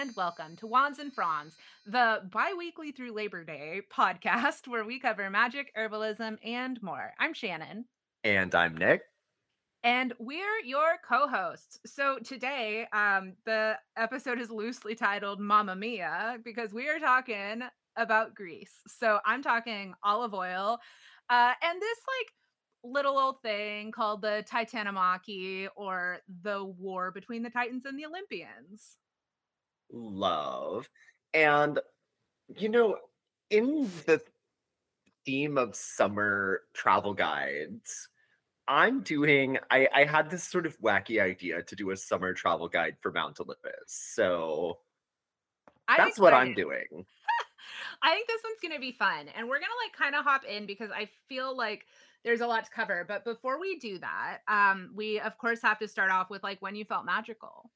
and welcome to Wands and Fronds, the bi weekly through Labor Day podcast where we cover magic, herbalism, and more. I'm Shannon. And I'm Nick. And we're your co hosts. So today, um, the episode is loosely titled Mamma Mia because we are talking about Greece. So I'm talking olive oil uh, and this like little old thing called the Titanomachy or the war between the Titans and the Olympians. Love. And, you know, in the theme of summer travel guides, I'm doing, I, I had this sort of wacky idea to do a summer travel guide for Mount Olympus. So I'm that's what I'm doing. I think this one's going to be fun. And we're going to like kind of hop in because I feel like there's a lot to cover. But before we do that, um, we of course have to start off with like when you felt magical.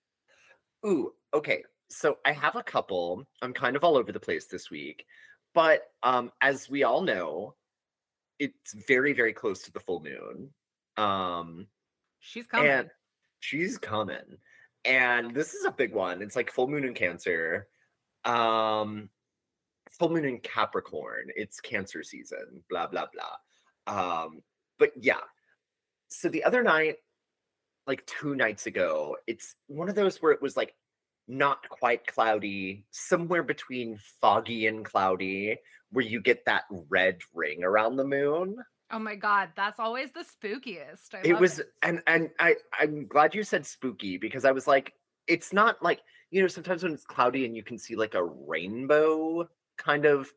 Ooh, okay. So I have a couple. I'm kind of all over the place this week. But um, as we all know, it's very, very close to the full moon. Um, she's coming. she's coming. And this is a big one. It's like full moon in Cancer. Um, full moon in Capricorn. It's Cancer season. Blah blah blah. Um, but yeah. So the other night, like two nights ago, it's one of those where it was like not quite cloudy, somewhere between foggy and cloudy, where you get that red ring around the moon. Oh my god, that's always the spookiest. I it was it. and and I I'm glad you said spooky because I was like it's not like you know sometimes when it's cloudy and you can see like a rainbow kind of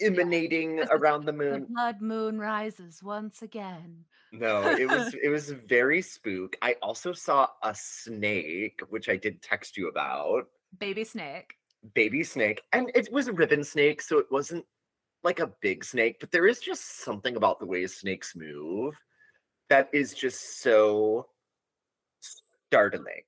emanating yeah. around the moon. The blood moon rises once again. No, it was it was very spook. I also saw a snake, which I did text you about. Baby snake. Baby snake. And it was a ribbon snake, so it wasn't like a big snake, but there is just something about the way snakes move that is just so startling.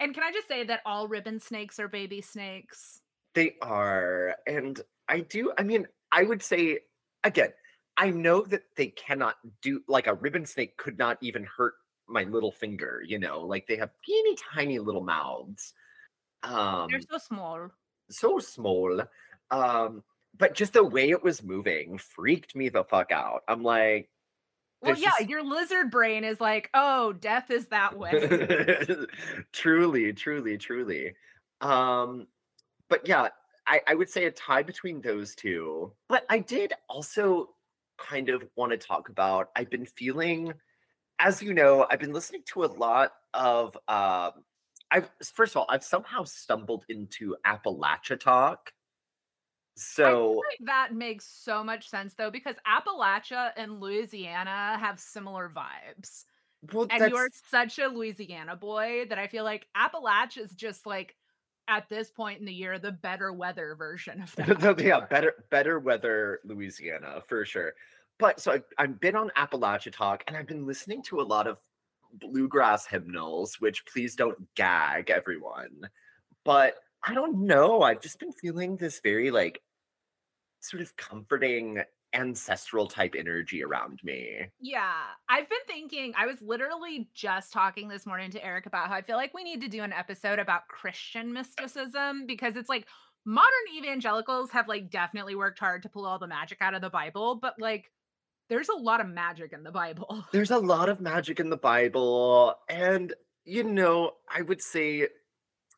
And can I just say that all ribbon snakes are baby snakes? They are. And I do, I mean, I would say, again, I know that they cannot do, like a ribbon snake could not even hurt my little finger, you know, like they have teeny tiny little mouths. Um, They're so small. So small. Um, but just the way it was moving freaked me the fuck out. I'm like, well, yeah, just... your lizard brain is like, oh, death is that way. truly, truly, truly. Um, but yeah, I, I would say a tie between those two. But I did also kind of want to talk about. I've been feeling, as you know, I've been listening to a lot of. Um, I've first of all, I've somehow stumbled into Appalachia talk so like that makes so much sense though, because Appalachia and Louisiana have similar vibes. Well, and you're such a Louisiana boy that I feel like Appalachia is just like at this point in the year the better weather version of that. yeah, better better weather Louisiana for sure. But so I've, I've been on Appalachia Talk and I've been listening to a lot of bluegrass hymnals, which please don't gag everyone. But I don't know. I've just been feeling this very like sort of comforting ancestral type energy around me. Yeah. I've been thinking, I was literally just talking this morning to Eric about how I feel like we need to do an episode about Christian mysticism because it's like modern evangelicals have like definitely worked hard to pull all the magic out of the Bible, but like there's a lot of magic in the Bible. There's a lot of magic in the Bible. And, you know, I would say,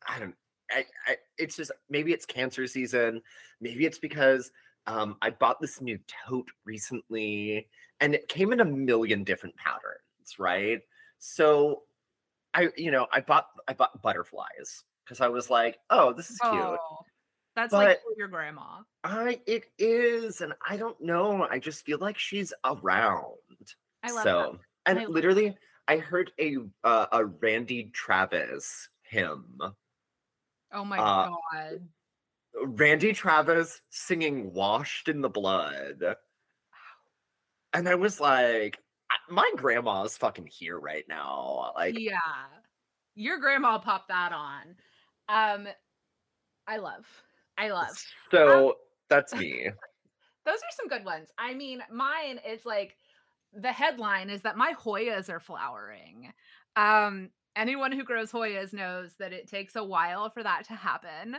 I don't I, I, it's just maybe it's cancer season. Maybe it's because um, I bought this new tote recently, and it came in a million different patterns, right? So, I you know I bought I bought butterflies because I was like, oh, this is cute. Oh, that's but like your grandma. I it is, and I don't know. I just feel like she's around. I love it so, that. and I literally, that. I heard a uh, a Randy Travis hymn Oh my uh, god. Randy Travis singing Washed in the Blood. And I was like, my grandma's fucking here right now. Like Yeah. Your grandma popped that on. Um I love. I love. So um, that's me. Those are some good ones. I mean, mine is like the headline is that my Hoyas are flowering. Um anyone who grows Hoyas knows that it takes a while for that to happen.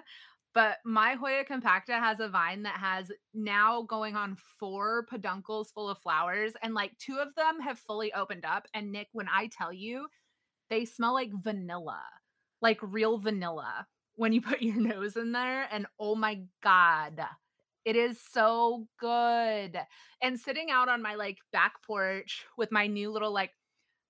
But my Hoya compacta has a vine that has now going on four peduncles full of flowers, and like two of them have fully opened up. And Nick, when I tell you, they smell like vanilla, like real vanilla when you put your nose in there. And oh my God, it is so good. And sitting out on my like back porch with my new little like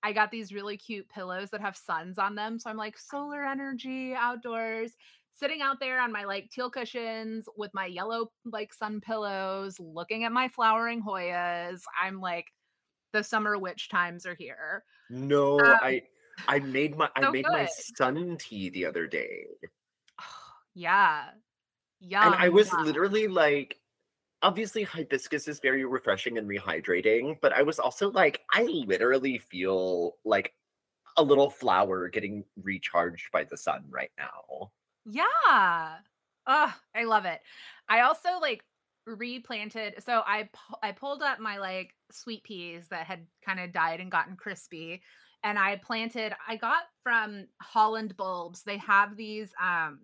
I got these really cute pillows that have suns on them. So I'm like solar energy outdoors sitting out there on my like teal cushions with my yellow like sun pillows, looking at my flowering Hoyas. I'm like, the summer witch times are here. No, um, I I made my so I made good. my sun tea the other day. yeah. Yeah. And I was literally like, obviously hibiscus is very refreshing and rehydrating, but I was also like, I literally feel like a little flower getting recharged by the sun right now. Yeah. Oh, I love it. I also like replanted. So I I pulled up my like sweet peas that had kind of died and gotten crispy and I planted I got from Holland Bulbs. They have these um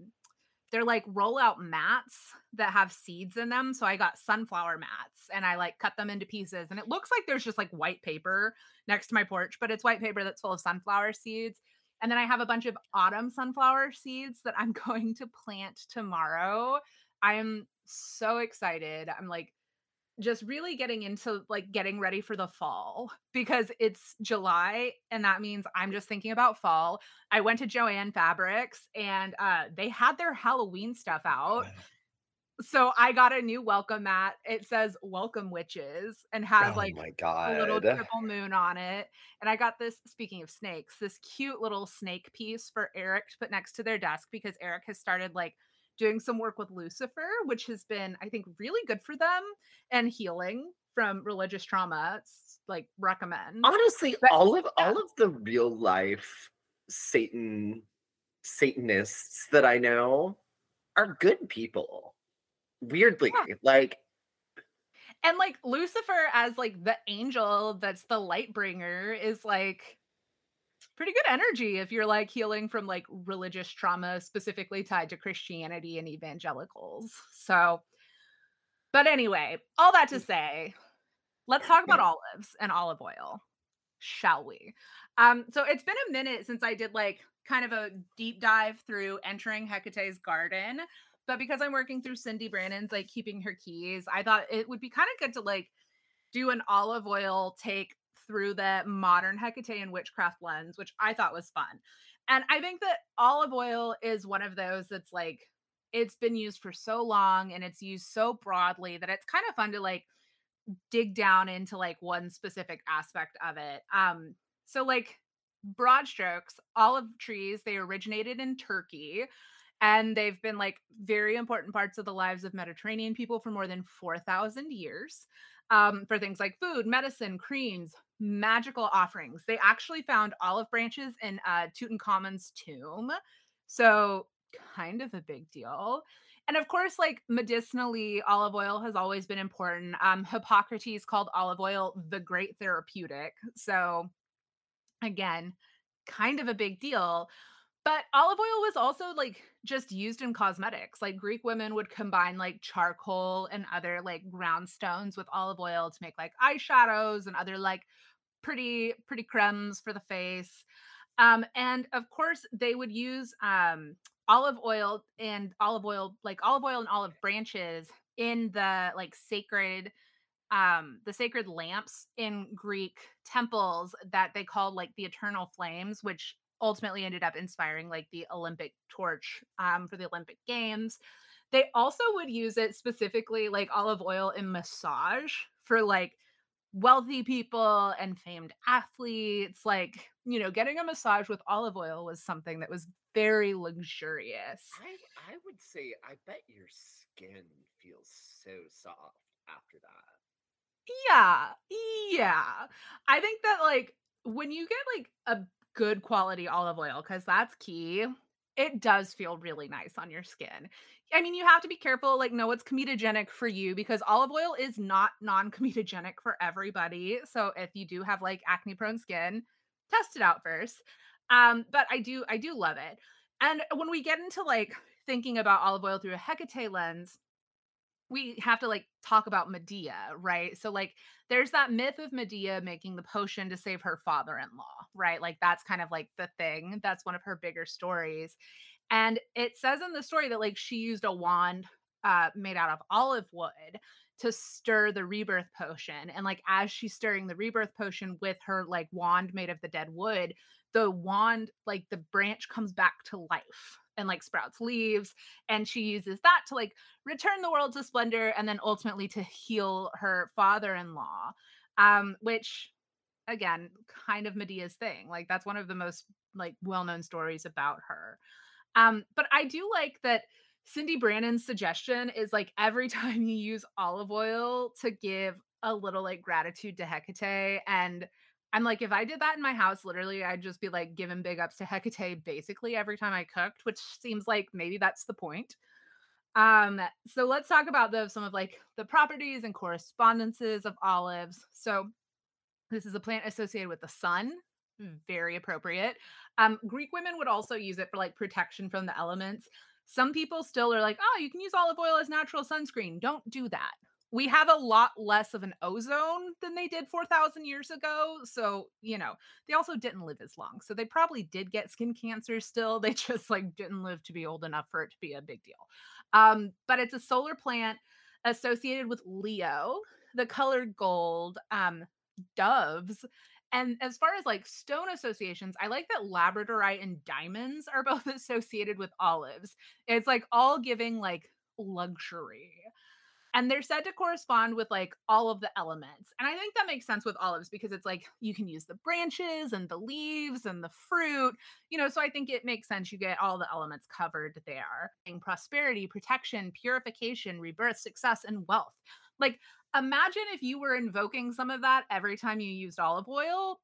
they're like rollout mats that have seeds in them. So I got sunflower mats and I like cut them into pieces and it looks like there's just like white paper next to my porch, but it's white paper that's full of sunflower seeds. And then I have a bunch of autumn sunflower seeds that I'm going to plant tomorrow. I am so excited. I'm like just really getting into like getting ready for the fall because it's July and that means I'm just thinking about fall. I went to Jo-Ann Fabrics and uh they had their Halloween stuff out so I got a new welcome mat. It says "Welcome Witches" and has oh like my god, a little triple moon on it. And I got this. Speaking of snakes, this cute little snake piece for Eric to put next to their desk because Eric has started like doing some work with Lucifer, which has been, I think, really good for them and healing from religious trauma. It's like recommend. Honestly, but, all of yeah. all of the real life Satan Satanists that I know are good people weirdly yeah. like and like lucifer as like the angel that's the light bringer is like pretty good energy if you're like healing from like religious trauma specifically tied to christianity and evangelicals. So but anyway all that to say let's talk about olives and olive oil shall we? Um so it's been a minute since i did like kind of a deep dive through entering hecate's garden but because I'm working through Cyndi Brannen's like keeping her keys, I thought it would be kind of good to like do an olive oil take through the modern Hecate and witchcraft lens, which I thought was fun. And I think that olive oil is one of those that's like it's been used for so long and it's used so broadly that it's kind of fun to like dig down into like one specific aspect of it. Um so like broad strokes, olive trees they originated in Turkey and they've been like very important parts of the lives of Mediterranean people for more than 4,000 years um, for things like food, medicine, creams, magical offerings. They actually found olive branches in uh, Tutankhamun's tomb. So, kind of a big deal. And of course, like medicinally, olive oil has always been important. Um, Hippocrates called olive oil the great therapeutic. So, again, kind of a big deal. But olive oil was also like just used in cosmetics. Like Greek women would combine like charcoal and other like ground stones with olive oil to make like eyeshadows and other like pretty pretty cremes for the face. Um, and of course, they would use um, olive oil and olive oil, like olive oil and olive branches in the like sacred um the sacred lamps in greek temples that they called like the eternal flames which ultimately ended up inspiring like the Olympic torch um, for the Olympic Games. They also would use it specifically like olive oil in massage for like wealthy people and famed athletes. Like, you know, getting a massage with olive oil was something that was very luxurious. I, I would say, I bet your skin feels so soft after that. Yeah. Yeah. I think that like when you get like a good quality olive oil because that's key. It does feel really nice on your skin. I mean, you have to be careful, like, know what's comedogenic for you because olive oil is not non comedogenic for everybody. So, if you do have like acne prone skin, test it out first. Um, but I do I do love it. And when we get into like thinking about olive oil through a Hecate lens, we have to like talk about Medea, right? So like there's that myth of Medea making the potion to save her father-in-law, right? Like that's kind of like the thing. That's one of her bigger stories. And it says in the story that like she used a wand uh made out of olive wood to stir the rebirth potion. And like as she's stirring the rebirth potion with her like wand made of the dead wood, the wand, like the branch comes back to life and like sprouts leaves and she uses that to like return the world to splendor and then ultimately to heal her father-in-law um which again kind of medea's thing like that's one of the most like well-known stories about her. Um but i do like that cyndi brannen's suggestion is like every time you use olive oil to give a little like gratitude to hecate and I'm like, if I did that in my house, literally, I'd just be like giving big ups to Hecate basically every time I cooked, which seems like maybe that's the point. Um, so let's talk about the some of like the properties and correspondences of olives. So this is a plant associated with the sun, very appropriate. Um, Greek women would also use it for like protection from the elements. Some people still are like, oh, you can use olive oil as natural sunscreen. Don't do that we have a lot less of an ozone than they did 4,000 years ago. So, you know, they also didn't live as long. So they probably did get skin cancer still. They just like didn't live to be old enough for it to be a big deal. Um, but it's a solar plant associated with Leo, the colored gold, um, doves. And as far as like stone associations, I like that labradorite and diamonds are both associated with olives. It's like all giving like luxury and they're said to correspond with like all of the elements. And I think that makes sense with olives because it's like you can use the branches and the leaves and the fruit, you know. So I think it makes sense you get all the elements covered there. And prosperity, protection, purification, rebirth, success, and wealth. Like, imagine if you were invoking some of that every time you used olive oil.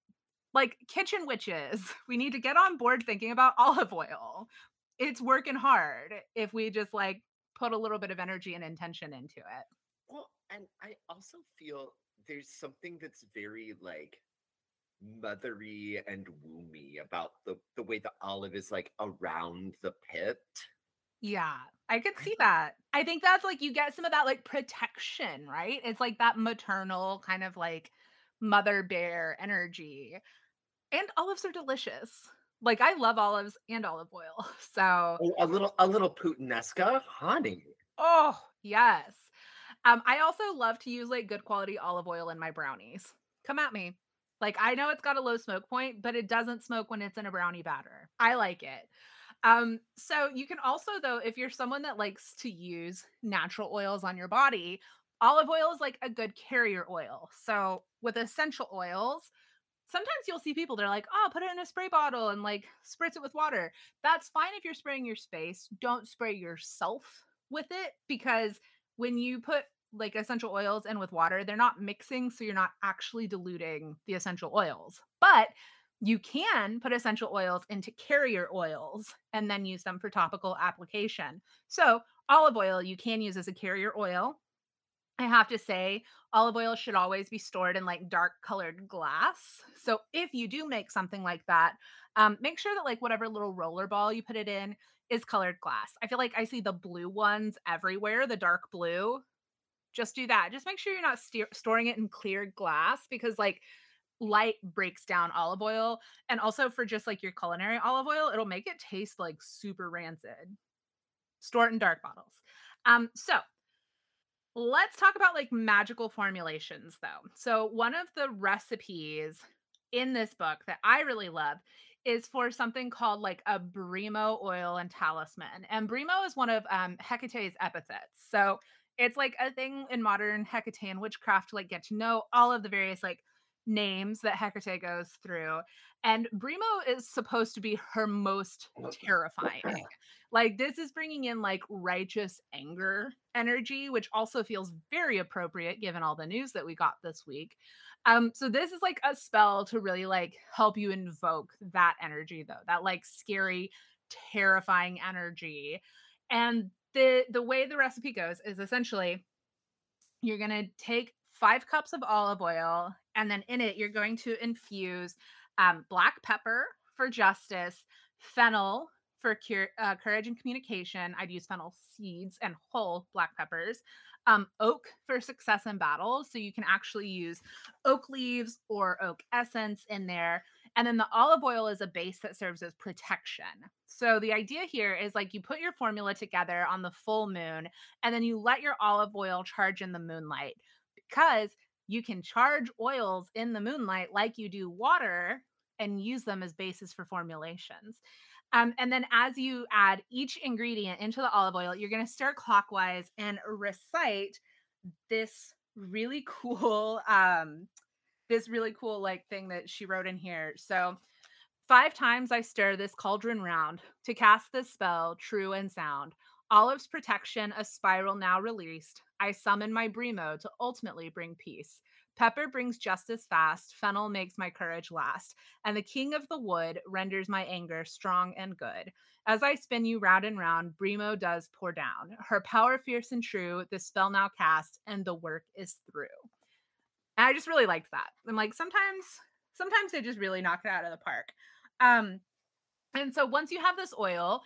Like kitchen witches, we need to get on board thinking about olive oil. It's working hard if we just like put a little bit of energy and intention into it. Well, and I also feel there's something that's very like mothery and woomy about the the way the olive is like around the pit. Yeah, I could see that. I think that's like you get some of that like protection, right? It's like that maternal kind of like mother bear energy. And olives are delicious. Like I love olives and olive oil. So oh, a little a little puttanesca honey. Oh, yes. Um, I also love to use like good quality olive oil in my brownies. Come at me. Like I know it's got a low smoke point, but it doesn't smoke when it's in a brownie batter. I like it. Um, so you can also though, if you're someone that likes to use natural oils on your body, olive oil is like a good carrier oil. So with essential oils, sometimes you'll see people they're like oh put it in a spray bottle and like spritz it with water. That's fine if you're spraying your space don't spray yourself with it because when you put like essential oils in with water they're not mixing so you're not actually diluting the essential oils but you can put essential oils into carrier oils and then use them for topical application. So olive oil you can use as a carrier oil I have to say, olive oil should always be stored in like dark colored glass. So if you do make something like that, um, make sure that like whatever little roller ball you put it in is colored glass. I feel like I see the blue ones everywhere, the dark blue. Just do that. Just make sure you're not st- storing it in clear glass because like light breaks down olive oil. And also for just like your culinary olive oil, it'll make it taste like super rancid. Store it in dark bottles. Um, so Let's talk about like magical formulations though. So, one of the recipes in this book that I really love is for something called like a Brimo oil and talisman. And Brimo is one of um, Hecate's epithets. So, it's like a thing in modern Hecatean witchcraft to like get to know all of the various like names that Hecate goes through. And Brimo is supposed to be her most terrifying. Like this is bringing in like righteous anger energy, which also feels very appropriate given all the news that we got this week. Um, so this is like a spell to really like help you invoke that energy though, that like scary, terrifying energy. And the the way the recipe goes is essentially you're gonna take five cups of olive oil, and then in it you're going to infuse um, black pepper for justice, fennel for cure, uh, courage and communication. I'd use fennel seeds and whole black peppers. Um, oak for success in battle. So you can actually use oak leaves or oak essence in there. And then the olive oil is a base that serves as protection. So the idea here is like you put your formula together on the full moon and then you let your olive oil charge in the moonlight because you can charge oils in the moonlight like you do water and use them as bases for formulations. Um, and then as you add each ingredient into the olive oil, you're going to stir clockwise and recite this really cool um this really cool like thing that she wrote in here. So five times I stir this cauldron round to cast this spell true and sound. Olive's protection, a spiral now released. I summon my Brimo to ultimately bring peace. Pepper brings justice fast, fennel makes my courage last, and the king of the wood renders my anger strong and good. As I spin you round and round, Brimo does pour down. Her power fierce and true, the spell now cast, and the work is through. And I just really liked that. I'm like, sometimes, sometimes they just really knock it out of the park. Um, and so once you have this oil,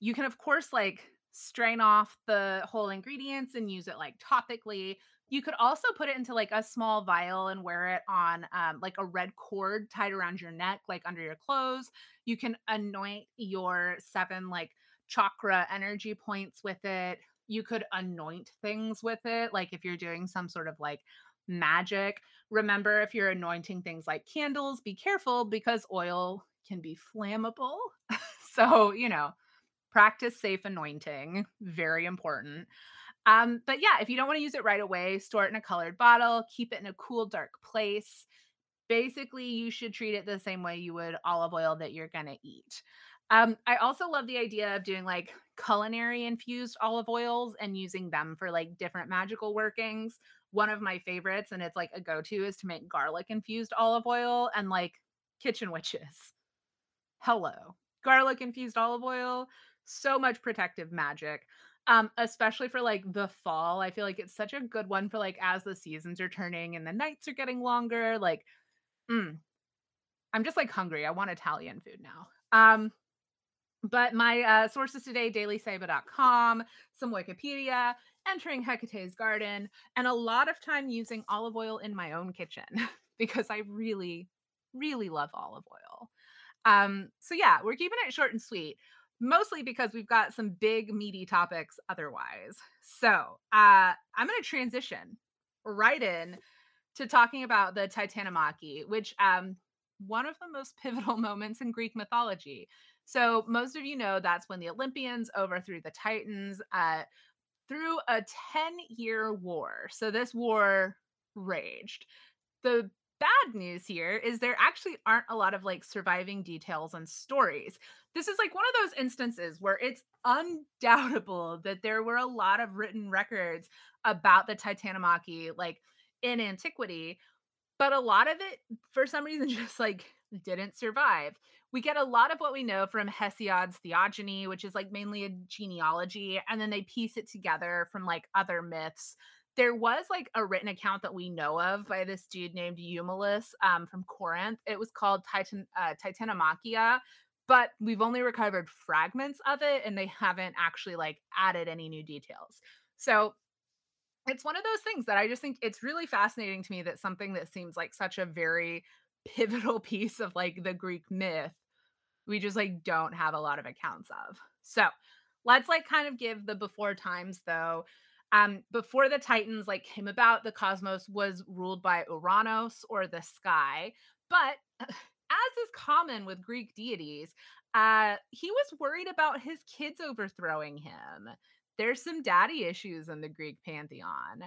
you can of course like strain off the whole ingredients and use it like topically you could also put it into like a small vial and wear it on um, like a red cord tied around your neck, like under your clothes. You can anoint your seven like chakra energy points with it. You could anoint things with it, like if you're doing some sort of like magic. Remember, if you're anointing things like candles, be careful because oil can be flammable. so, you know, practice safe anointing, very important. Um, but yeah, if you don't want to use it right away, store it in a colored bottle, keep it in a cool, dark place. Basically, you should treat it the same way you would olive oil that you're going to eat. Um, I also love the idea of doing like culinary infused olive oils and using them for like different magical workings. One of my favorites, and it's like a go to, is to make garlic infused olive oil and like kitchen witches. Hello, garlic infused olive oil, so much protective magic um especially for like the fall i feel like it's such a good one for like as the seasons are turning and the nights are getting longer like mm, i'm just like hungry i want italian food now um but my uh, sources today dailysaiba.com some wikipedia entering hecate's garden and a lot of time using olive oil in my own kitchen because i really really love olive oil um so yeah we're keeping it short and sweet mostly because we've got some big meaty topics otherwise. So uh, I'm going to transition right in to talking about the Titanomachy, which um, one of the most pivotal moments in Greek mythology. So most of you know that's when the Olympians overthrew the Titans uh, through a 10 year war. So this war raged. The bad news here is there actually aren't a lot of like surviving details and stories. This is like one of those instances where it's undoubtable that there were a lot of written records about the Titanomachy like in antiquity, but a lot of it for some reason just like didn't survive. We get a lot of what we know from Hesiod's Theogony, which is like mainly a genealogy, and then they piece it together from like other myths there was like a written account that we know of by this dude named Eumelus um, from Corinth. It was called Titan uh, Titanomachia, but we've only recovered fragments of it, and they haven't actually like added any new details. So it's one of those things that I just think it's really fascinating to me that something that seems like such a very pivotal piece of like the Greek myth, we just like don't have a lot of accounts of. So let's like kind of give the before times though um, before the Titans like came about, the cosmos was ruled by Uranos or the sky. But as is common with Greek deities, uh, he was worried about his kids overthrowing him. There's some daddy issues in the Greek pantheon.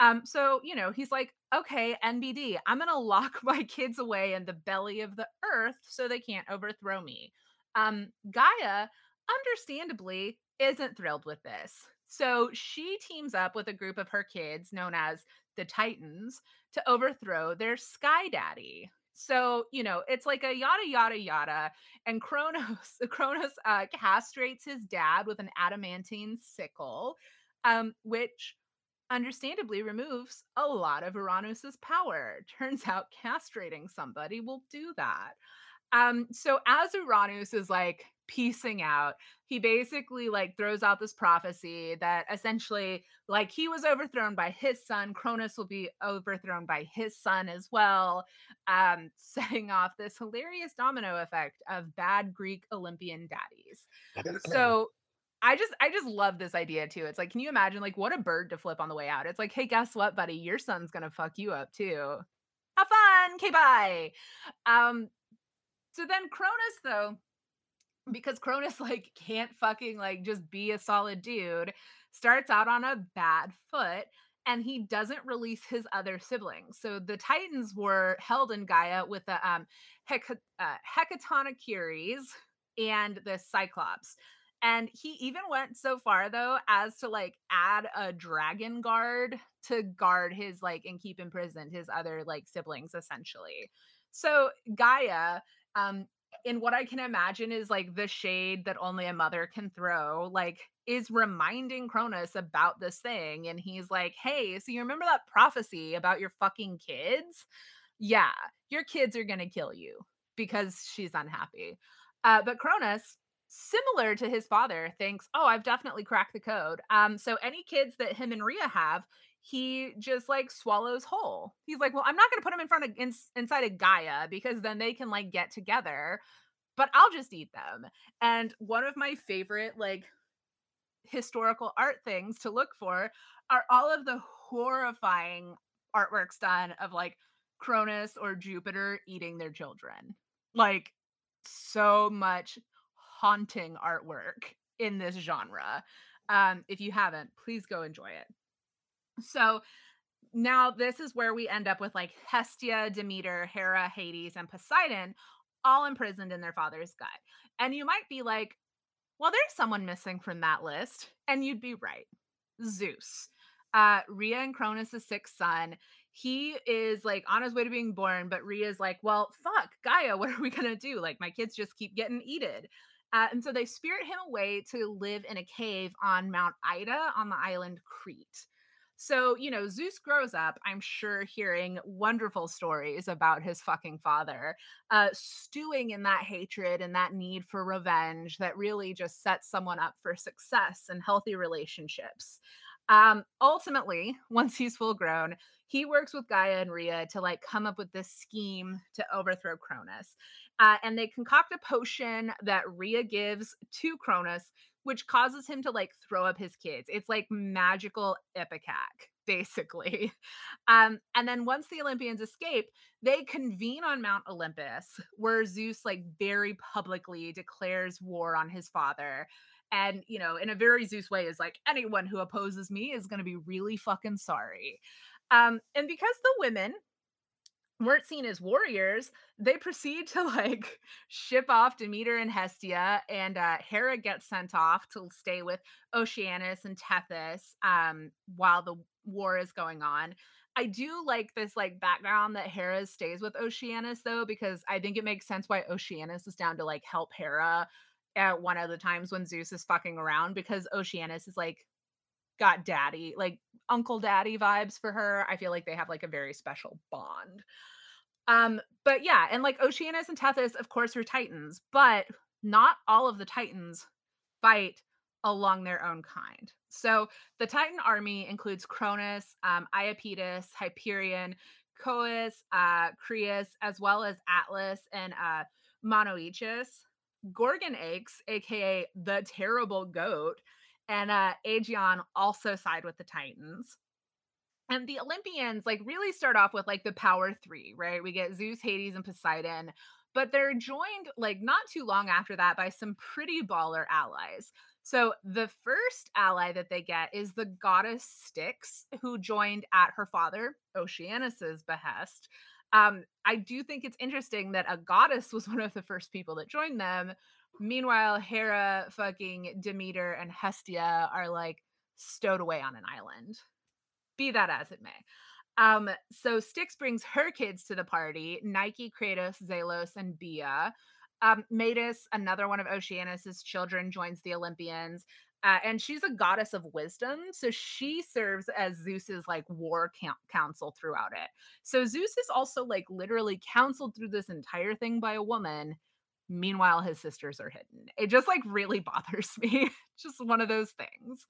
Um, so, you know, he's like, okay, NBD, I'm going to lock my kids away in the belly of the earth so they can't overthrow me. Um, Gaia, understandably, isn't thrilled with this. So she teams up with a group of her kids known as the Titans to overthrow their Sky Daddy. So, you know, it's like a yada yada yada. And Kronos, Kronos uh, castrates his dad with an adamantine sickle, um, which understandably removes a lot of Uranus's power. Turns out castrating somebody will do that. Um, so as Uranus is like piecing out, he basically like throws out this prophecy that essentially like he was overthrown by his son, Cronus will be overthrown by his son as well, um, setting off this hilarious domino effect of bad Greek Olympian daddies. so I just I just love this idea too. It's like, can you imagine like what a bird to flip on the way out? It's like, hey, guess what, buddy? Your son's gonna fuck you up too. Have fun. Okay, bye. Um, so then Cronus, though, because Cronus like can't fucking like just be a solid dude, starts out on a bad foot and he doesn't release his other siblings. So the Titans were held in Gaia with the um Hec- uh, and the Cyclops. And he even went so far though as to like add a dragon guard to guard his like and keep imprisoned his other like siblings essentially. So Gaia um in what I can imagine is like the shade that only a mother can throw, like is reminding Cronus about this thing. And he's like, hey, so you remember that prophecy about your fucking kids? Yeah, your kids are going to kill you because she's unhappy. Uh, but Cronus, similar to his father, thinks, oh, I've definitely cracked the code. Um, so any kids that him and Rhea have, he just like swallows whole. He's like, well, I'm not going to put them in front of in, inside of Gaia because then they can like get together, but I'll just eat them. And one of my favorite like historical art things to look for are all of the horrifying artworks done of like Cronus or Jupiter eating their children. Like so much haunting artwork in this genre. Um, if you haven't, please go enjoy it. So now this is where we end up with like Hestia, Demeter, Hera, Hades, and Poseidon all imprisoned in their father's gut. And you might be like, well, there's someone missing from that list. And you'd be right Zeus. Uh, Rhea and Cronus' sixth son. He is like on his way to being born, but Rhea's like, well, fuck, Gaia, what are we gonna do? Like, my kids just keep getting eated. Uh, and so they spirit him away to live in a cave on Mount Ida on the island Crete. So, you know, Zeus grows up, I'm sure, hearing wonderful stories about his fucking father, uh, stewing in that hatred and that need for revenge that really just sets someone up for success and healthy relationships. Um, ultimately, once he's full grown, he works with Gaia and Rhea to like come up with this scheme to overthrow Cronus. Uh, and they concoct a potion that Rhea gives to Cronus which causes him to like throw up his kids. It's like magical ipecac, basically. Um, and then once the Olympians escape, they convene on Mount Olympus, where Zeus like very publicly declares war on his father. And, you know, in a very Zeus way, is like anyone who opposes me is going to be really fucking sorry. Um, and because the women weren't seen as warriors, they proceed to like ship off Demeter and Hestia, and uh, Hera gets sent off to stay with Oceanus and Tethys um, while the war is going on. I do like this like background that Hera stays with Oceanus though, because I think it makes sense why Oceanus is down to like help Hera at one of the times when Zeus is fucking around because Oceanus is like got daddy, like uncle daddy vibes for her. I feel like they have like a very special bond. Um, but yeah, and like Oceanus and Tethys, of course, are Titans, but not all of the Titans fight along their own kind. So the Titan army includes Cronus, um, Iapetus, Hyperion, Coeus, uh, Creus, as well as Atlas and uh, Monoeches. Gorgon Aches, aka the terrible goat, and uh, Aegeon also side with the Titans. And the Olympians like really start off with like the power three, right? We get Zeus, Hades, and Poseidon, but they're joined like not too long after that by some pretty baller allies. So the first ally that they get is the goddess Styx, who joined at her father Oceanus's behest. Um, I do think it's interesting that a goddess was one of the first people that joined them. Meanwhile, Hera, fucking Demeter, and Hestia are like stowed away on an island be that as it may. Um, so Styx brings her kids to the party Nike, Kratos, Zelos, and Bia. Um, Metis, another one of Oceanus's children, joins the Olympians. Uh, and she's a goddess of wisdom. So she serves as Zeus's like war council throughout it. So Zeus is also like literally counseled through this entire thing by a woman. Meanwhile, his sisters are hidden. It just like really bothers me. just one of those things.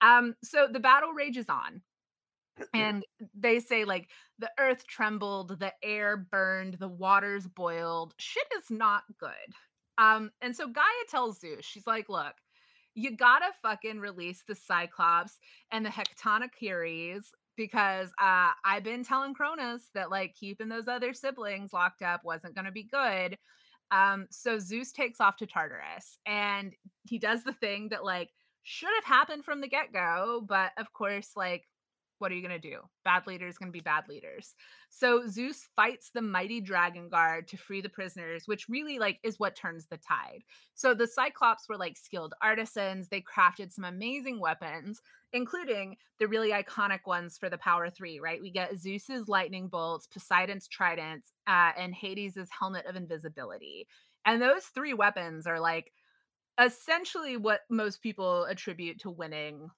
Um, so the battle rages on. And they say, like, the earth trembled, the air burned, the waters boiled. Shit is not good. Um, and so Gaia tells Zeus, she's like, look, you gotta fucking release the Cyclops and the Hecatoncheires because uh, I've been telling Cronus that like keeping those other siblings locked up wasn't gonna be good. Um, so Zeus takes off to Tartarus and he does the thing that like should have happened from the get go, but of course, like what are you going to do? Bad leaders going to be bad leaders. So Zeus fights the mighty dragon guard to free the prisoners, which really like is what turns the tide. So the Cyclops were like skilled artisans. They crafted some amazing weapons, including the really iconic ones for the Power 3, right? We get Zeus's lightning bolts, Poseidon's tridents, uh, and Hades's helmet of invisibility. And those three weapons are like essentially what most people attribute to winning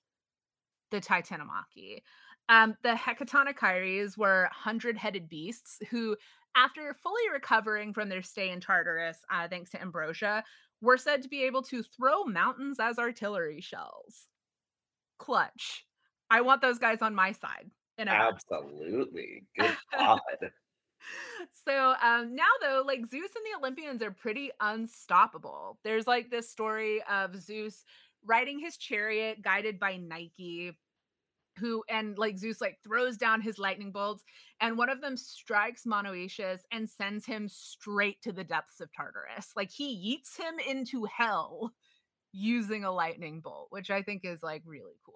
the Titanomachy. Um, the Hecatoncheires were hundred headed beasts who, after fully recovering from their stay in Tartarus, uh, thanks to Ambrosia, were said to be able to throw mountains as artillery shells. Clutch. I want those guys on my side. Absolutely. Good God. so um, now though like zeus and the olympians are pretty unstoppable there's like this story of zeus riding his chariot guided by nike who and like Zeus like throws down his lightning bolts and one of them strikes Monoesis and sends him straight to the depths of Tartarus. Like he yeets him into hell using a lightning bolt, which I think is like really cool.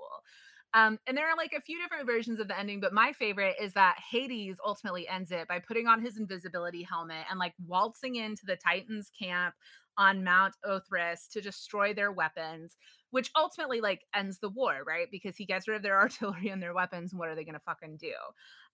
Um, and there are like a few different versions of the ending, but my favorite is that Hades ultimately ends it by putting on his invisibility helmet and like waltzing into the Titans camp on Mount Othrys to destroy their weapons, which ultimately like ends the war, right? Because he gets rid of their artillery and their weapons. And what are they going to fucking do?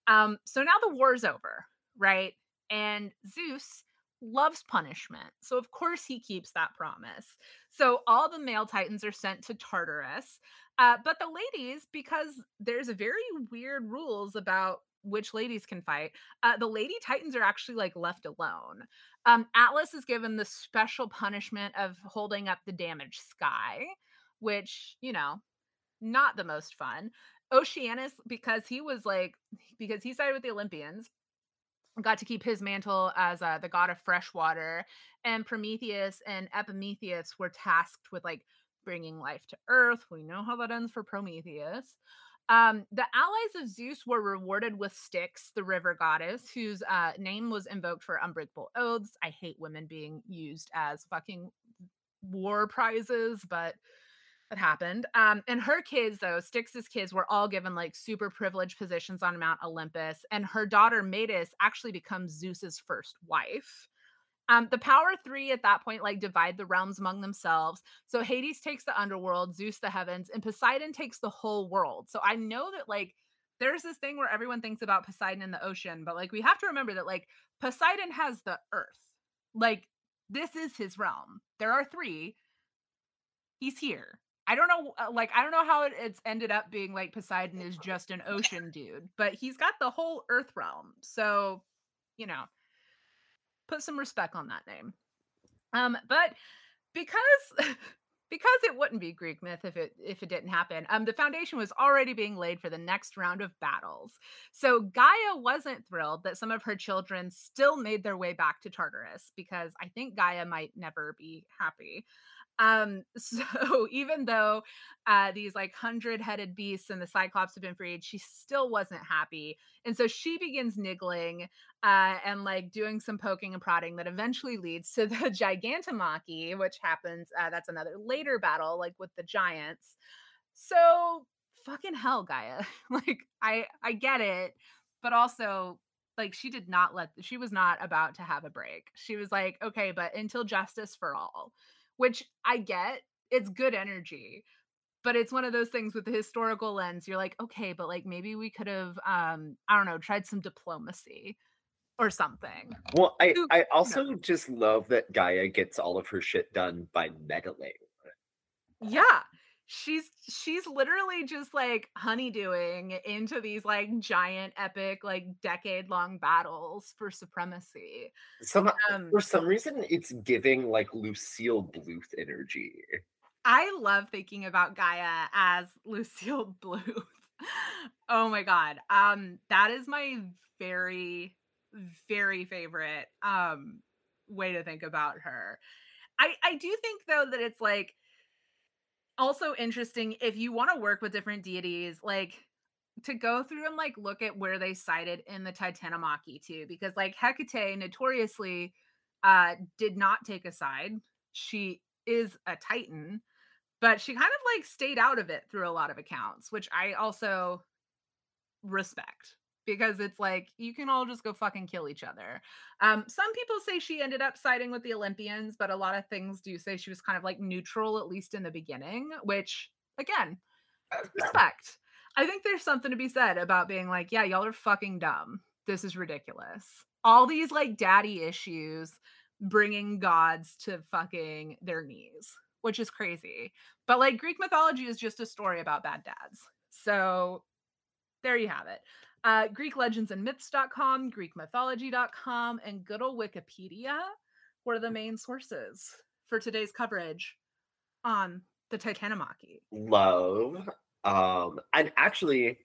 Um, so now the war's over, right? And Zeus loves punishment. So of course he keeps that promise. So all the male titans are sent to Tartarus. Uh, but the ladies, because there's very weird rules about which ladies can fight, uh, the lady titans are actually like left alone. Um, Atlas is given the special punishment of holding up the damaged sky, which, you know, not the most fun. Oceanus, because he was like, because he sided with the Olympians, got to keep his mantle as uh, the god of fresh water. And Prometheus and Epimetheus were tasked with like bringing life to Earth. We know how that ends for Prometheus. Um, the allies of Zeus were rewarded with Styx, the river goddess, whose uh, name was invoked for unbreakable oaths. I hate women being used as fucking war prizes, but it happened. Um, and her kids, though, Styx's kids, were all given like super privileged positions on Mount Olympus. And her daughter Metis actually becomes Zeus's first wife. Um, the power three at that point like divide the realms among themselves. So Hades takes the underworld, Zeus the heavens, and Poseidon takes the whole world. So I know that like there's this thing where everyone thinks about Poseidon in the ocean, but like we have to remember that like Poseidon has the earth. Like this is his realm. There are three. He's here. I don't know, uh, like I don't know how it's ended up being like Poseidon is just an ocean dude, but he's got the whole Earth realm. So, you know, put some respect on that name. Um, but because because it wouldn't be Greek myth if it if it didn't happen. Um, the foundation was already being laid for the next round of battles. So Gaia wasn't thrilled that some of her children still made their way back to Tartarus because I think Gaia might never be happy. Um, so even though uh, these like hundred headed beasts and the Cyclops have been freed, she still wasn't happy. And so she begins niggling uh, and like doing some poking and prodding that eventually leads to the Gigantomachy, which happens. Uh, that's another later battle, like with the giants. So fucking hell, Gaia. like I I get it, but also like she did not let she was not about to have a break. She was like, okay, but until justice for all which I get. It's good energy. But it's one of those things with the historical lens. You're like, okay, but like maybe we could have um, I don't know, tried some diplomacy or something. Well, I, I also no. just love that Gaia gets all of her shit done by meddling. Yeah. She's she's literally just like honeydewing into these like giant epic like decade long battles for supremacy. Some um for some reason it's giving like Lucille Bluth energy. i love thinking about gaia as lucille bluth. Oh my god um that is my very very favorite um way to think about her. I i do think though that it's like also interesting if you want to work with different deities like to go through and like look at where they cited in the titanomachy too because like hecate notoriously uh did not take a side. She is a titan but she kind of like stayed out of it through a lot of accounts which i also respect because it's like you can all just go fucking kill each other. Um, some people say she ended up siding with the Olympians, but a lot of things do say she was kind of like neutral, at least in the beginning, which again, respect. I think there's something to be said about being like, yeah, y'all are fucking dumb. This is ridiculous. All these like daddy issues bringing gods to fucking their knees, which is crazy. But like Greek mythology is just a story about bad dads. So there you have it. Uh, GreekLegendsAndMyths.com, GreekMythology.com, and good old Wikipedia were the main sources for today's coverage on the Titanomachy. Love. Um, and actually,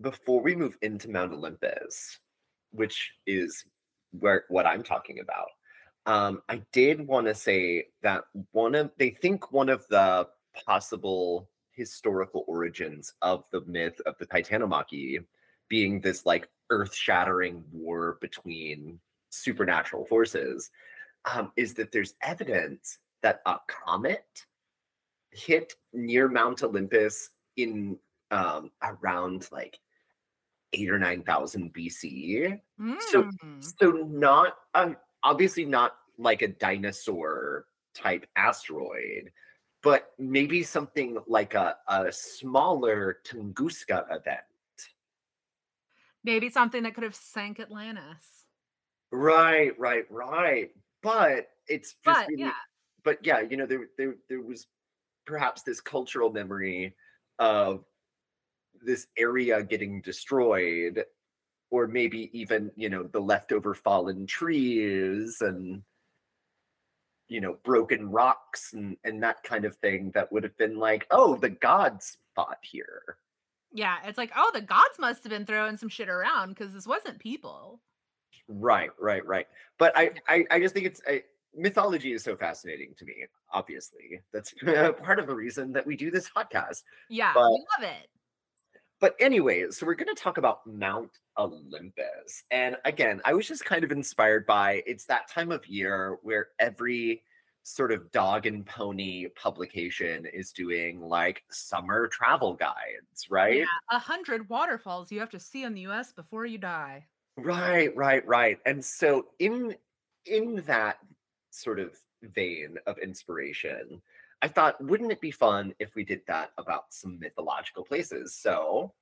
before we move into Mount Olympus, which is where what I'm talking about, um, I did want to say that one of they think one of the possible historical origins of the myth of the Titanomachy being this like earth-shattering war between supernatural forces um, is that there's evidence that a comet hit near Mount Olympus in um, around like eight or nine thousand BC. So, Mm. so not um, obviously not like a dinosaur type asteroid, but maybe something like a, a smaller Tunguska event. Maybe something that could have sank Atlantis. Right, right, right. But it's just But really, yeah, but yeah, you know, there there there was perhaps this cultural memory of this area getting destroyed, or maybe even, you know, the leftover fallen trees and you know, broken rocks and and that kind of thing that would have been like, oh, the gods fought here. Yeah, it's like, oh, the gods must have been throwing some shit around because this wasn't people. Right, right, right. But I, I, I just think it's I, mythology is so fascinating to me. Obviously, that's part of the reason that we do this podcast. Yeah, But- we love it. But anyways, so we're going to talk about Mount Olympus, and again, I was just kind of inspired by it's that time of year where every sort of dog and pony publication is doing like summer travel guides, right? Yeah, a hundred waterfalls you have to see in the U.S. before you die. Right, right, right. And so in in that sort of vein of inspiration, I thought wouldn't it be fun if we did that about some mythological places? So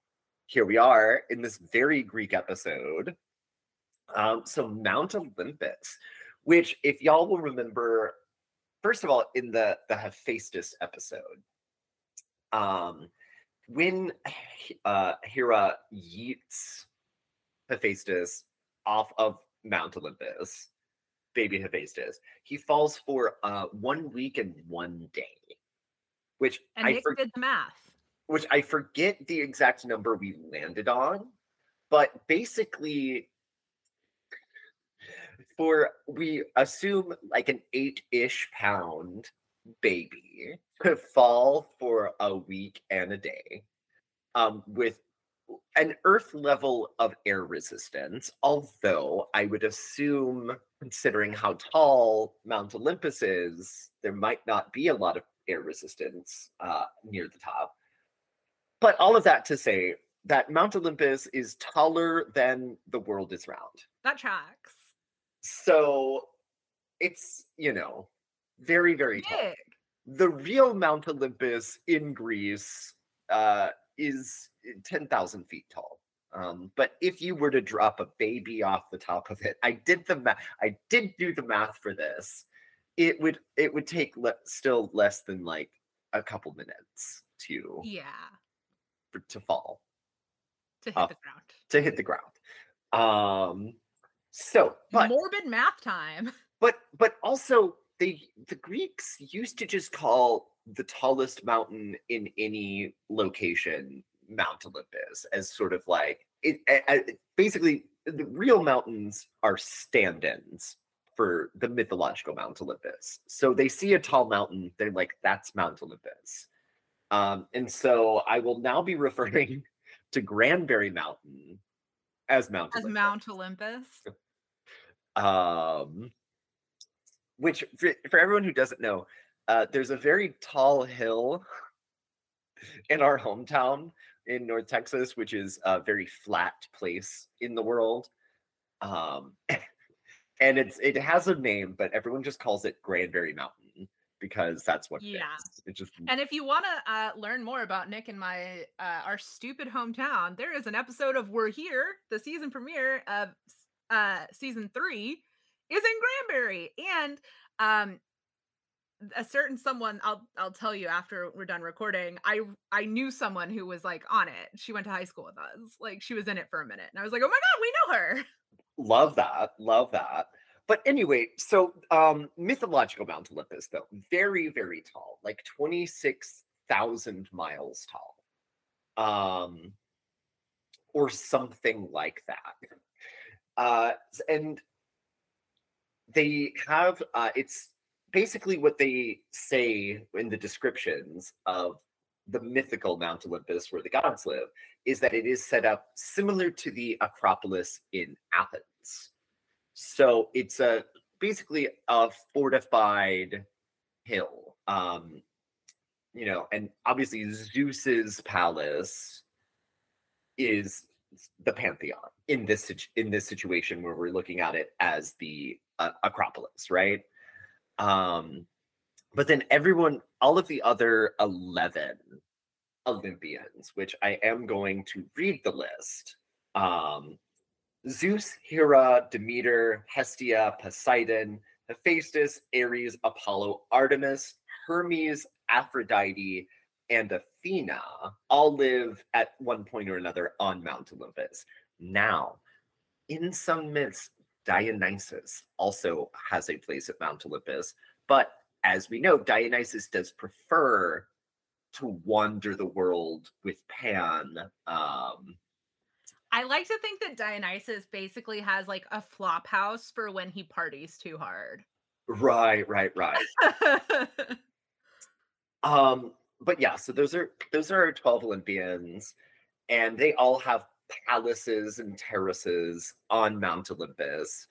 here we are in this very Greek episode. Um, so Mount Olympus, which if y'all will remember, first of all, in the the Hephaestus episode, um, when uh, Hera yeets Hephaestus off of Mount Olympus, baby Hephaestus, he falls for uh, one week and one day, which And I Nick for- did the math. which I forget the exact number we landed on, but basically, for we assume like an eight-ish pound baby could fall for a week and a day, um, with an earth level of air resistance. Although I would assume, considering how tall Mount Olympus is, there might not be a lot of air resistance uh, near the top. But all of that to say that Mount Olympus is taller than the world is round. That tracks. So it's, you know, very, very. Big. The real Mount Olympus in Greece uh, is 10,000 feet tall. Um, but if you were to drop a baby off the top of it, I did the math. I did do the math for this. It would it would take le- still less than like a couple minutes to Yeah. for- to fall To hit Uh, the ground. to hit the ground. Um, so but Morbid math time. but but also they the Greeks used to just call the tallest mountain in any location Mount Olympus as sort of like it, a- basically the real mountains are stand-ins for the mythological Mount Olympus. So they see a tall mountain, they're like, that's Mount Olympus. Um, and so I will now be referring to Granbury Mountain as Mount As Olympus Mount Olympus. Um, which for, for everyone who doesn't know, uh, there's a very tall hill in our hometown in North Texas, which is a very flat place in the world. Um, and it's it has a name, but everyone just calls it Granbury Mountain because that's what Yeah. it is. It just And if you want to uh, learn more about Nick and my uh, our stupid hometown, there is an episode of We're Here, the season premiere of uh, season three, is in Granbury, and um, a certain someone I'll I'll tell you after we're done recording. I I knew someone who was like on it. She went to high school with us. Like she was in it for a minute, and I was like, oh my god, we know her. love that love that but anyway so um mythological mount olympus though very very tall like 26000 miles tall um or something like that uh and they have uh it's basically what they say in the descriptions of the mythical mount olympus where the gods live is that it is set up similar to the Acropolis in Athens. So it's a basically a fortified hill. Um, you know, and obviously Zeus's palace is the Parthenon in this in this situation where we're looking at it as the uh, Acropolis, right? Um, but then everyone, all of the other eleven Olympians, which I am going to read the list. Um, Zeus, Hera, Demeter, Hestia, Poseidon, Hephaestus, Ares, Apollo, Artemis, Hermes, Aphrodite, and Athena all live at one point or another on Mount Olympus. Now, in some myths, Dionysus also has a place at Mount Olympus, but as we know, Dionysus does prefer to wander the world with Pan. Um, I like to think that Dionysus basically has like a flop house for when he parties too hard. right, right, right. Um, but yeah, so those are those are our 12 Olympians, and they all have palaces and terraces on Mount Olympus.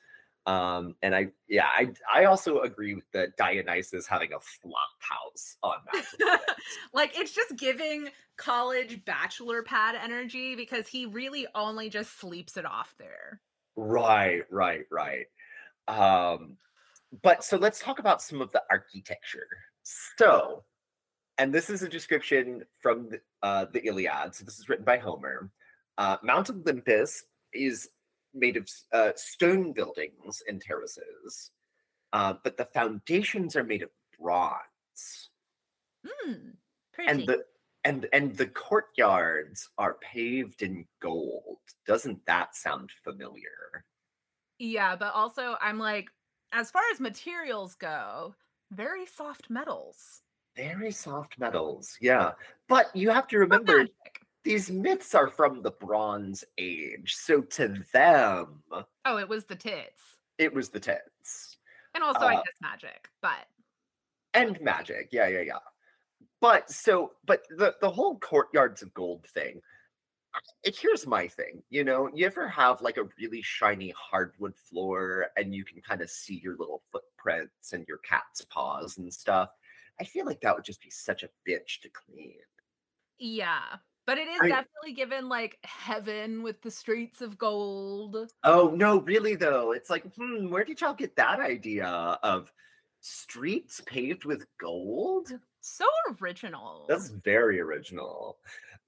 Um, and I yeah, I I also agree with the Dionysus having a flop house on Mount Olympus. like it's just giving college bachelor pad energy because he really only just sleeps it off there. Right, right, right. Um, but so let's talk about some of the architecture. So, and this is a description from the, uh, the Iliad. So this is written by Homer. Uh, Mount Olympus is made of uh, stone buildings and terraces, uh, but the foundations are made of bronze, Hmm. Pretty. and the and and the courtyards are paved in gold. Doesn't that sound familiar? yeah, but also I'm like, as far as materials go, very soft metals. Very soft metals, yeah. But you have to remember these myths are from the Bronze Age. So to them, Oh, it was the tits. it was the tits. And also I Uh, guess magic, but And magic. Yeah, yeah, yeah. But so, but the, the whole courtyards of gold thing, here's my thing. You know, you ever have like a really shiny hardwood floor and you can kind of see your little footprints and your cat's paws and stuff? I feel like that would just be such a bitch to clean. yeah. But it is I- definitely given like heaven with the streets of gold. Oh no, really though. It's like, hmm, where did y'all get that idea of streets paved with gold? So original. That's very original.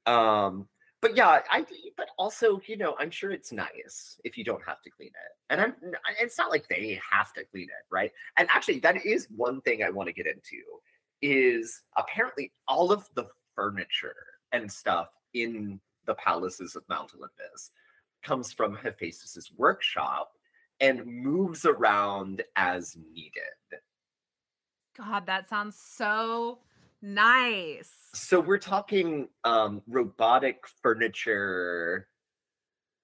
Um, but yeah, I but also, you know, I'm sure it's nice if you don't have to clean it. And I'm it's not like they have to clean it, right? And actually that is one thing I want to get into is apparently all of the furniture and stuff in the palaces of Mount Olympus comes from Hephaestus's workshop and moves around as needed. God, that sounds so nice. So we're talking um robotic furniture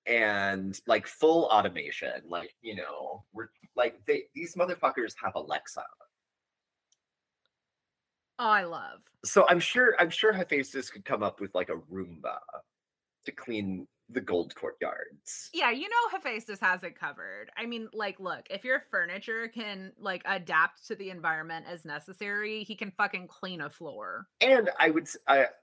and like full automation. Like, you know, we're like they these motherfuckers have Alexa. Oh, I love. So I'm sure I'm sure Hephaestus could come up with like a Roomba to clean the gold courtyards. Yeah, you know Hephaestus has it covered. I mean, like, look, if your furniture can like adapt to the environment as necessary, he can fucking clean a floor. And I would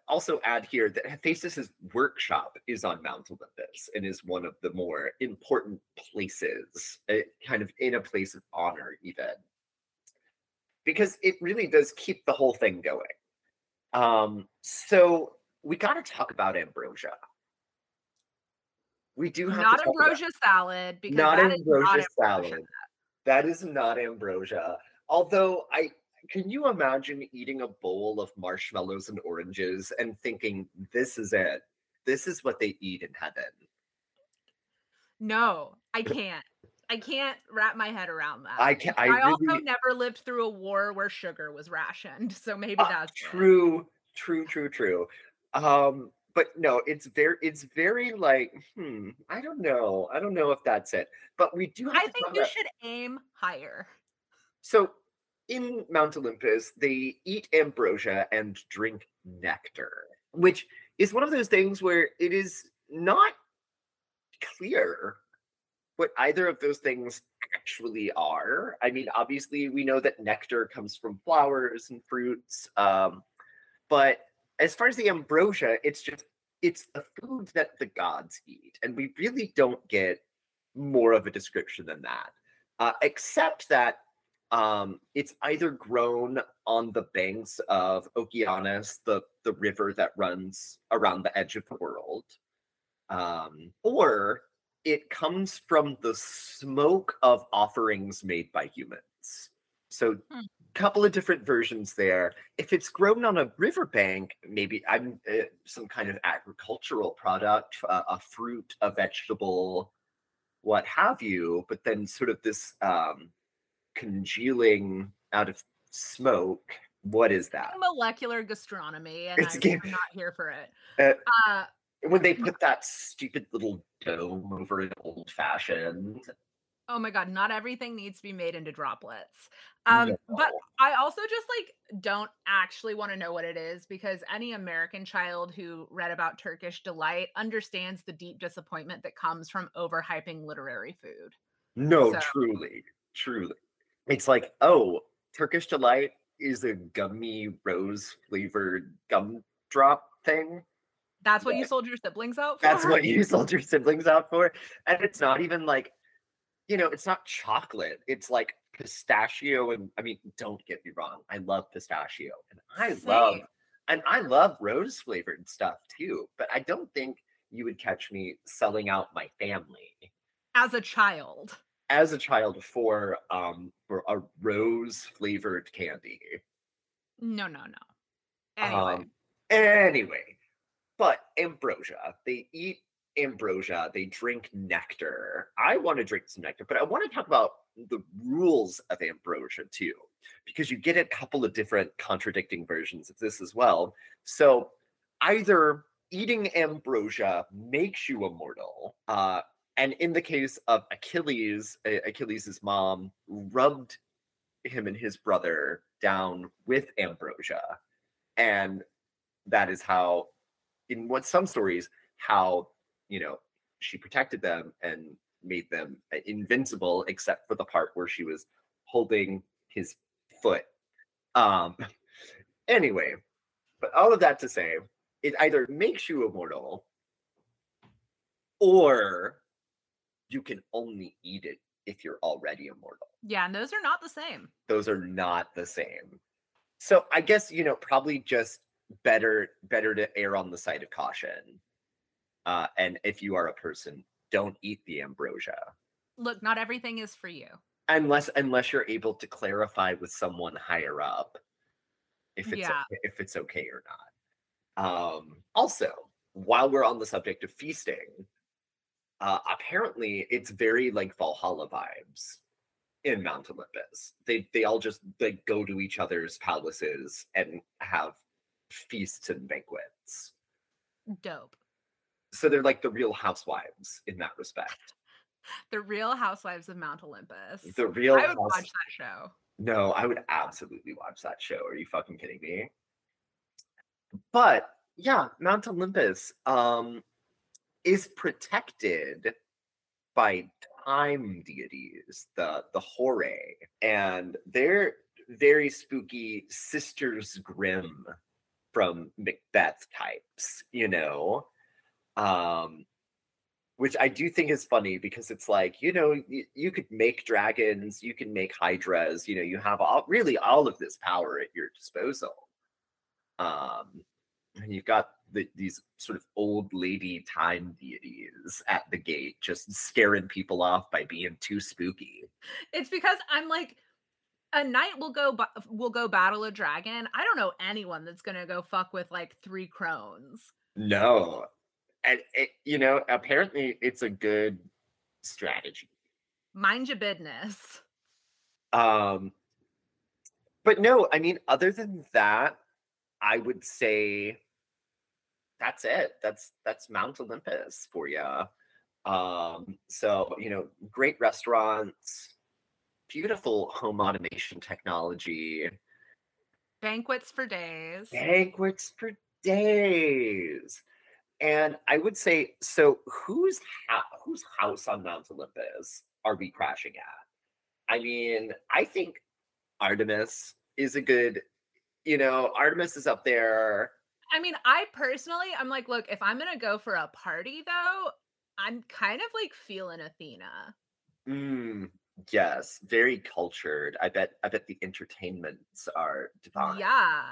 also add here that Hephaestus's workshop is on Mount Olympus and is one of the more important places, uh, kind of in a place of honor, even because it really does keep the whole thing going. Um, so we got to talk about ambrosia. We do have Not to talk about- ambrosia salad because not that is ambrosia not salad. ambrosia. That is not ambrosia. Although I can you imagine eating a bowl of marshmallows and oranges and thinking this is it. This is what they eat in heaven. No, I can't. I can't wrap my head around that. I can I, I, also really never lived through a war where sugar was rationed, so maybe Ah, that's it. true, true, true, true. Um, but no, it's very it's very like, hmm, I don't know. I don't know if that's it. But we do have I think you about- should aim higher. So in Mount Olympus, they eat ambrosia and drink nectar, which is one of those things where it is not clear what either of those things actually are. I mean, obviously, we know that nectar comes from flowers and fruits, um, but as far as the ambrosia, it's just it's the food that the gods eat, and we really don't get more of a description than that, uh, except that um, it's either grown on the banks of Okeanos, the the river that runs around the edge of the world, um, or it comes from the smoke of offerings made by humans. So, Hmm. couple of different versions there. If it's grown on a riverbank, maybe I'm uh, some kind of agricultural product, uh, a fruit, a vegetable, what have you. But then, sort of this um, congealing out of smoke. What is that? Molecular gastronomy, and It's I'm, ga- I'm not here for it. Uh, Uh, When they put that stupid little dome over an old fashioned. oh my god, not everything needs to be made into droplets. Um, but I also just like don't actually want to know what it is because any American child who read about Turkish delight understands the deep disappointment that comes from overhyping literary food. No, So- truly, truly. It's like, oh, Turkish delight is a gummy rose flavored gumdrop thing. That's what you sold your siblings out for. That's what you sold your siblings out for. And it's not even like, you know, it's not chocolate. It's like pistachio. And I mean, don't get me wrong. I love pistachio and I love, and I love rose flavored stuff too. But I don't think you would catch me selling out my family as a child. as a child for um for a rose flavored candy. No, no, no. Anyway, Um, anyway, but ambrosia, they eat ambrosia, they drink nectar. I want to drink some nectar, but I want to talk about the rules of ambrosia too, because you get a couple of different contradicting versions of this as well. So either eating ambrosia makes you immortal, uh, and in the case of Achilles, Achilles' mom rubbed him and his brother down with ambrosia and that is how in what some stories how you know she protected them and made them uh, invincible except for the part where she was holding his foot um anyway but all of that to say it either makes you immortal or you can only eat it if you're already immortal yeah, and those are not the same. those are not the same. So I guess you know probably just better better to err on the side of caution. Uh, and if you are a person, don't eat the ambrosia Look, not everything is for you. unless unless you're able to clarify with someone higher up if it's Yeah. if it's okay or not. Um, also, while we're on the subject of feasting, uh, apparently it's very like Valhalla vibes in Mount Olympus. They they all just like go to each other's palaces and have feasts and banquets. Dope. So they're like the real housewives in that respect. The Real Housewives of Mount Olympus. The real I would house- watch that show. No, I would absolutely watch that show. Are you fucking kidding me? But yeah, Mount Olympus um is protected by time deities, the the Horae, and they're very spooky Sisters Grimm from Macbeth types, you know. Um which I do think is funny because it's like, you know, you, you could make dragons, you can make hydras, you know, you have all really all of this power at your disposal. Um, and you've got the, these sort of old lady time deities at the gate, just scaring people off by being too spooky. It's because I'm like, a knight will go will go battle a dragon. I don't know anyone that's gonna go fuck with like three crones. No, and it, you know, apparently it's a good strategy. Mind your business. Um, but no, I mean, other than that, I would say that's it. That's that's Mount Olympus for you. Um, so you know, great restaurants, beautiful home automation technology, Banquets for days. banquets for days. And I would say, so whose ha- whose house on Mount Olympus are we crashing at? I mean, I think Artemis is a good, you know, Artemis is up there. I mean, I personally, I'm like, look, if I'm gonna go for a party though, I'm kind of like feeling Athena. Mm, yes, very cultured. I bet. I bet the entertainments are divine. Yeah.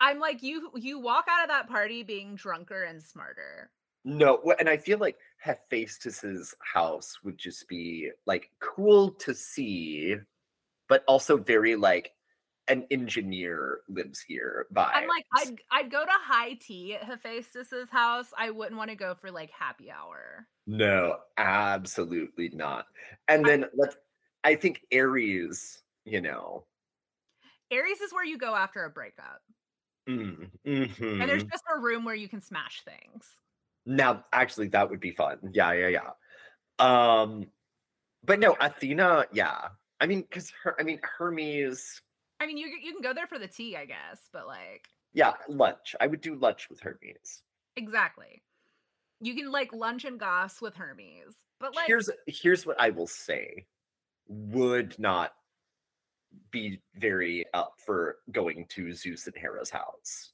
I'm like, you you walk out of that party being drunker and smarter. No, and I feel like Hephaestus's house would just be like cool to see, but also very like an engineer lives here vibe. I'm like, I'd I'd go to high tea at Hephaestus's house. I wouldn't want to go for like happy hour. no, absolutely not. And then let's. I think Ares, you know, Ares is where you go after a breakup. mm, And there's mhm. just a room where you can smash things. now actually that would be fun. Yeah, yeah, yeah. Um, but no, Athena, yeah. I mean, because her, I mean Hermes. I mean, you you can go there for the tea, I guess, but like Yeah, lunch. I would do lunch with Hermes. exactly. You can like lunch and goss with Hermes. But like here's here's what I will say. Would not be very up for going to Zeus and Hera's house.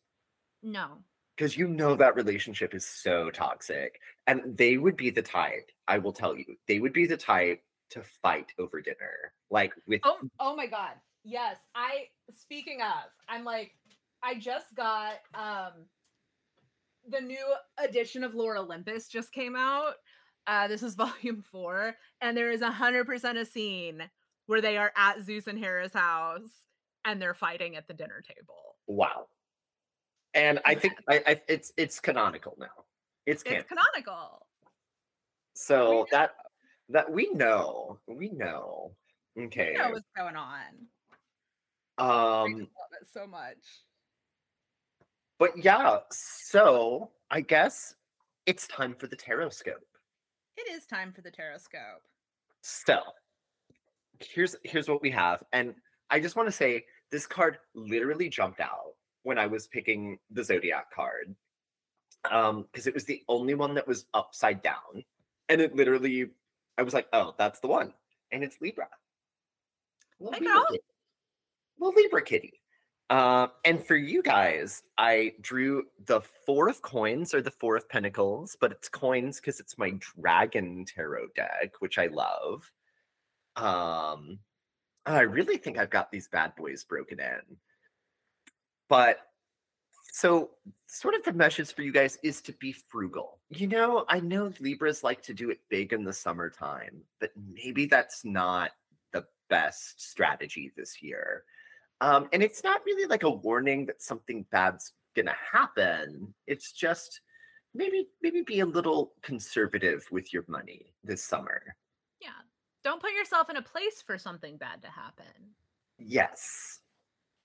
no. Because you know that relationship is so toxic. And they would be the type, I will tell you, they would be the type to fight over dinner. Like with Oh, oh my god. Yes. I speaking of, I'm like I just got um the new edition of Lore Olympus just came out. Uh this is volume 4 and there is a 100% a scene where they are at Zeus and Hera's house and they're fighting at the dinner table. wow. And I think I, I it's it's canonical now. It's canon. It's canonical. so that that we know. We know. Okay. You know what's going on. Um just love it so much. But yeah, so I guess it's time for the tarot scope. It is time for the Tarotscope. Still, here's here's what we have. And I just want to say this card literally jumped out when I was picking the zodiac card. Um, because it was the only one that was upside down. And it literally I was like, oh, that's the one. And it's Libra. Hey, Libra. Little Libra kitty. Uh, and for you guys, I drew the four of coins or the four of pentacles, but it's coins because it's my dragon tarot deck, which I love. Um, I really think I've got these bad boys broken in. But so, sort of the message for you guys is to be frugal. You know, I know Libras like to do it big in the summertime, but maybe that's not the best strategy this year. Um, and it's not really like a warning that something bad's gonna happen. It's just maybe maybe be a little conservative with your money this summer. Yeah. Don't put yourself in a place for something bad to happen. Yes.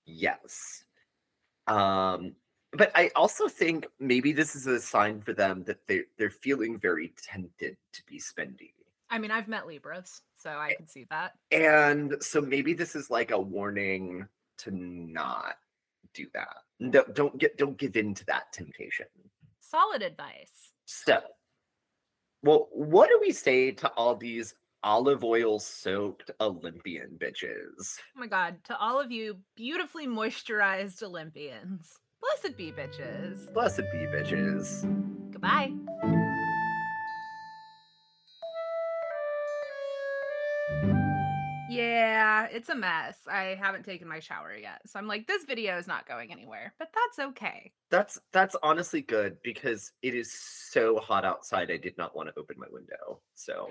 Yes. Um but I also think maybe this is a sign for them that they they're feeling very tempted to be spendy. I mean, I've met Libras, so I can see that. And so maybe this is like a warning to not do that. Don't, don't get don't give in to that temptation. Solid advice. So, well, what do we say to all these olive oil soaked Olympian bitches? Oh my god, to all of you beautifully moisturized Olympians. Blessed be bitches. Blessed be bitches. Goodbye. Yeah, it's a mess. I haven't taken my shower yet. So I'm like, this video is not going anywhere, but that's okay. That's that's honestly good because it is so hot outside. I did not want to open my window. So